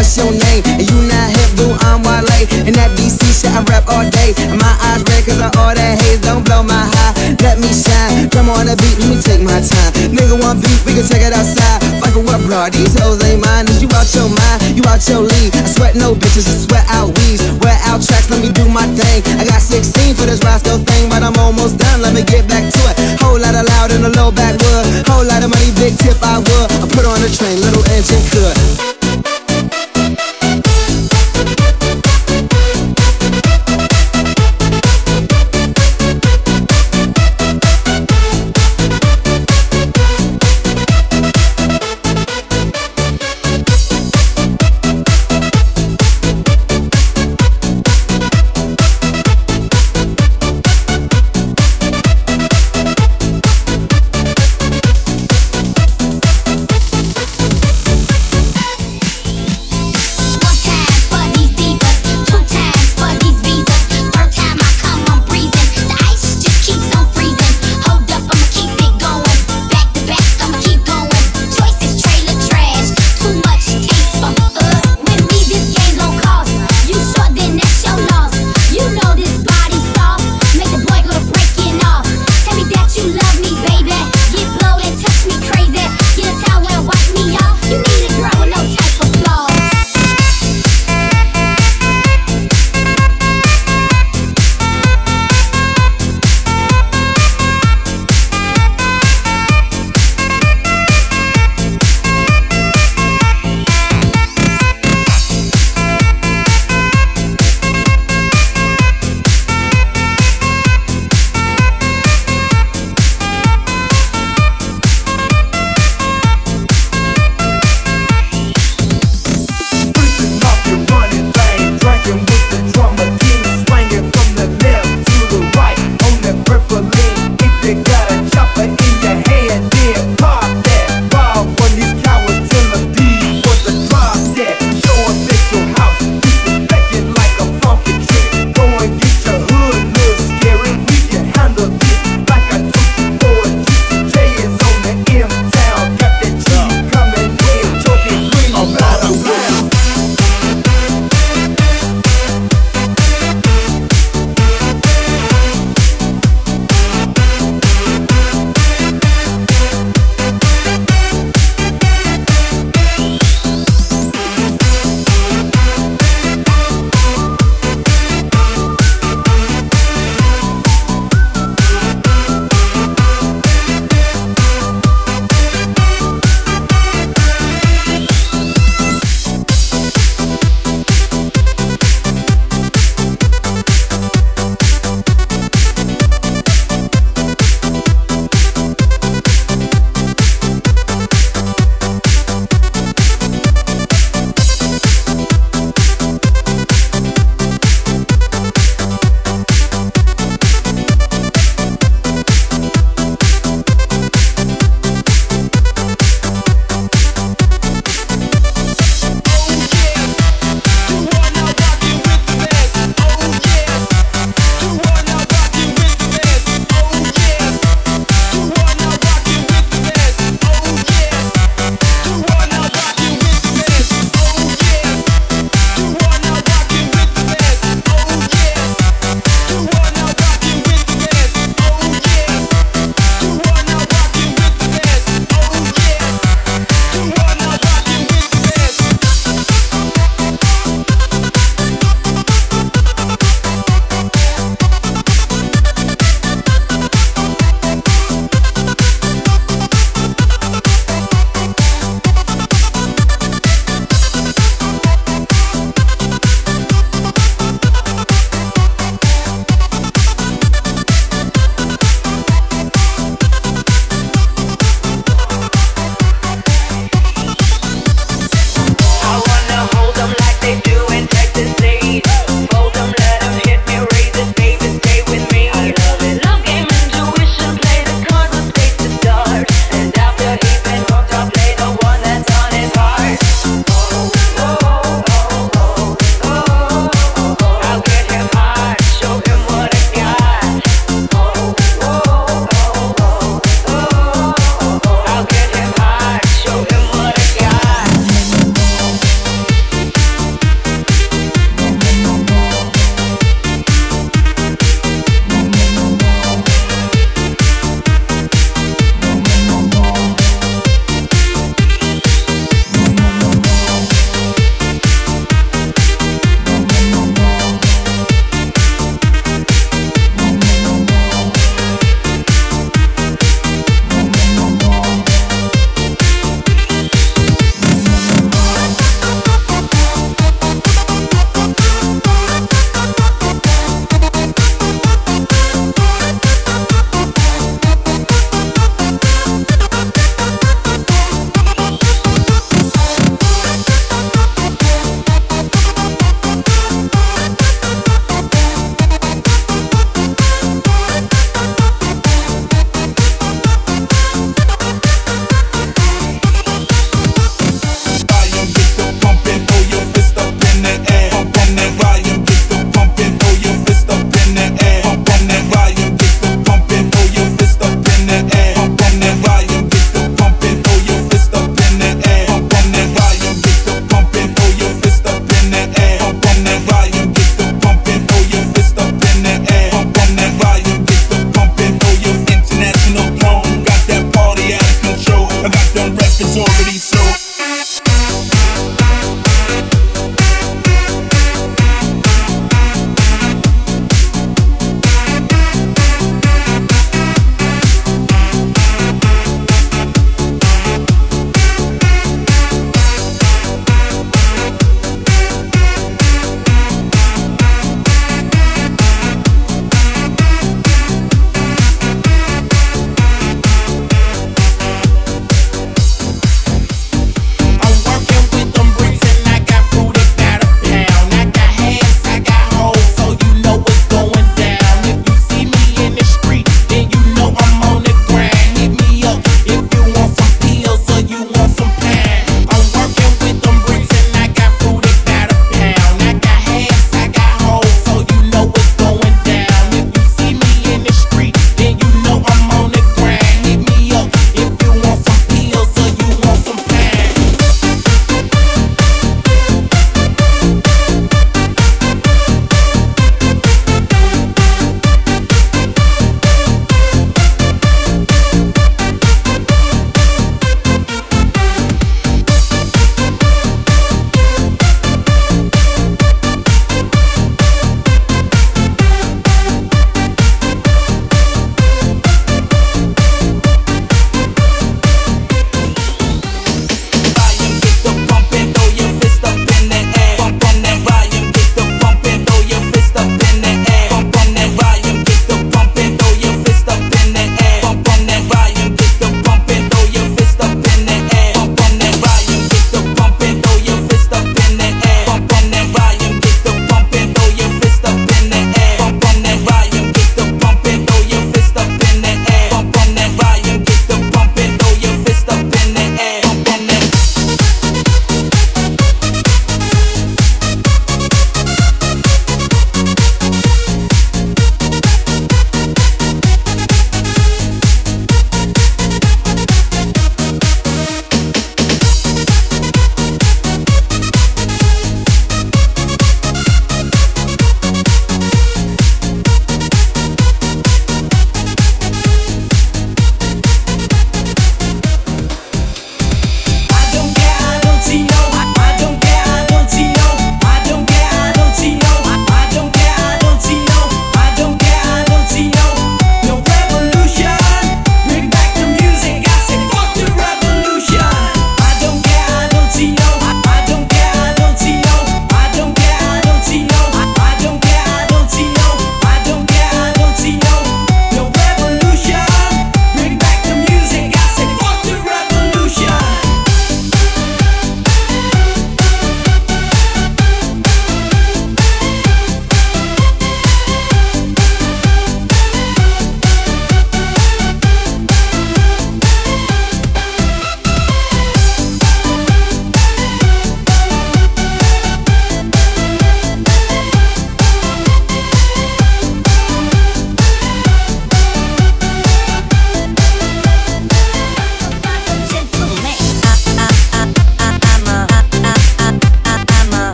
What's your name? You not hip, blue on Wale. And that DC shit, I rap all day. And my eyes red cause of all that haze. Don't blow my high, let me shine. Drum on the beat, let me take my time. Nigga want beef, we can take it outside. Fuckin' what, bro? These hoes ain't mine. Is you out your mind? You out your league. I sweat no bitches, I sweat out weeds. Wear out tracks, let me do my thing. I got 16 for this Roscoe thing, but I'm almost done. Let me get back to it. Whole lot of loud in the low backwood. Whole lot of money, big tip, I would. I put on the train, little engine could.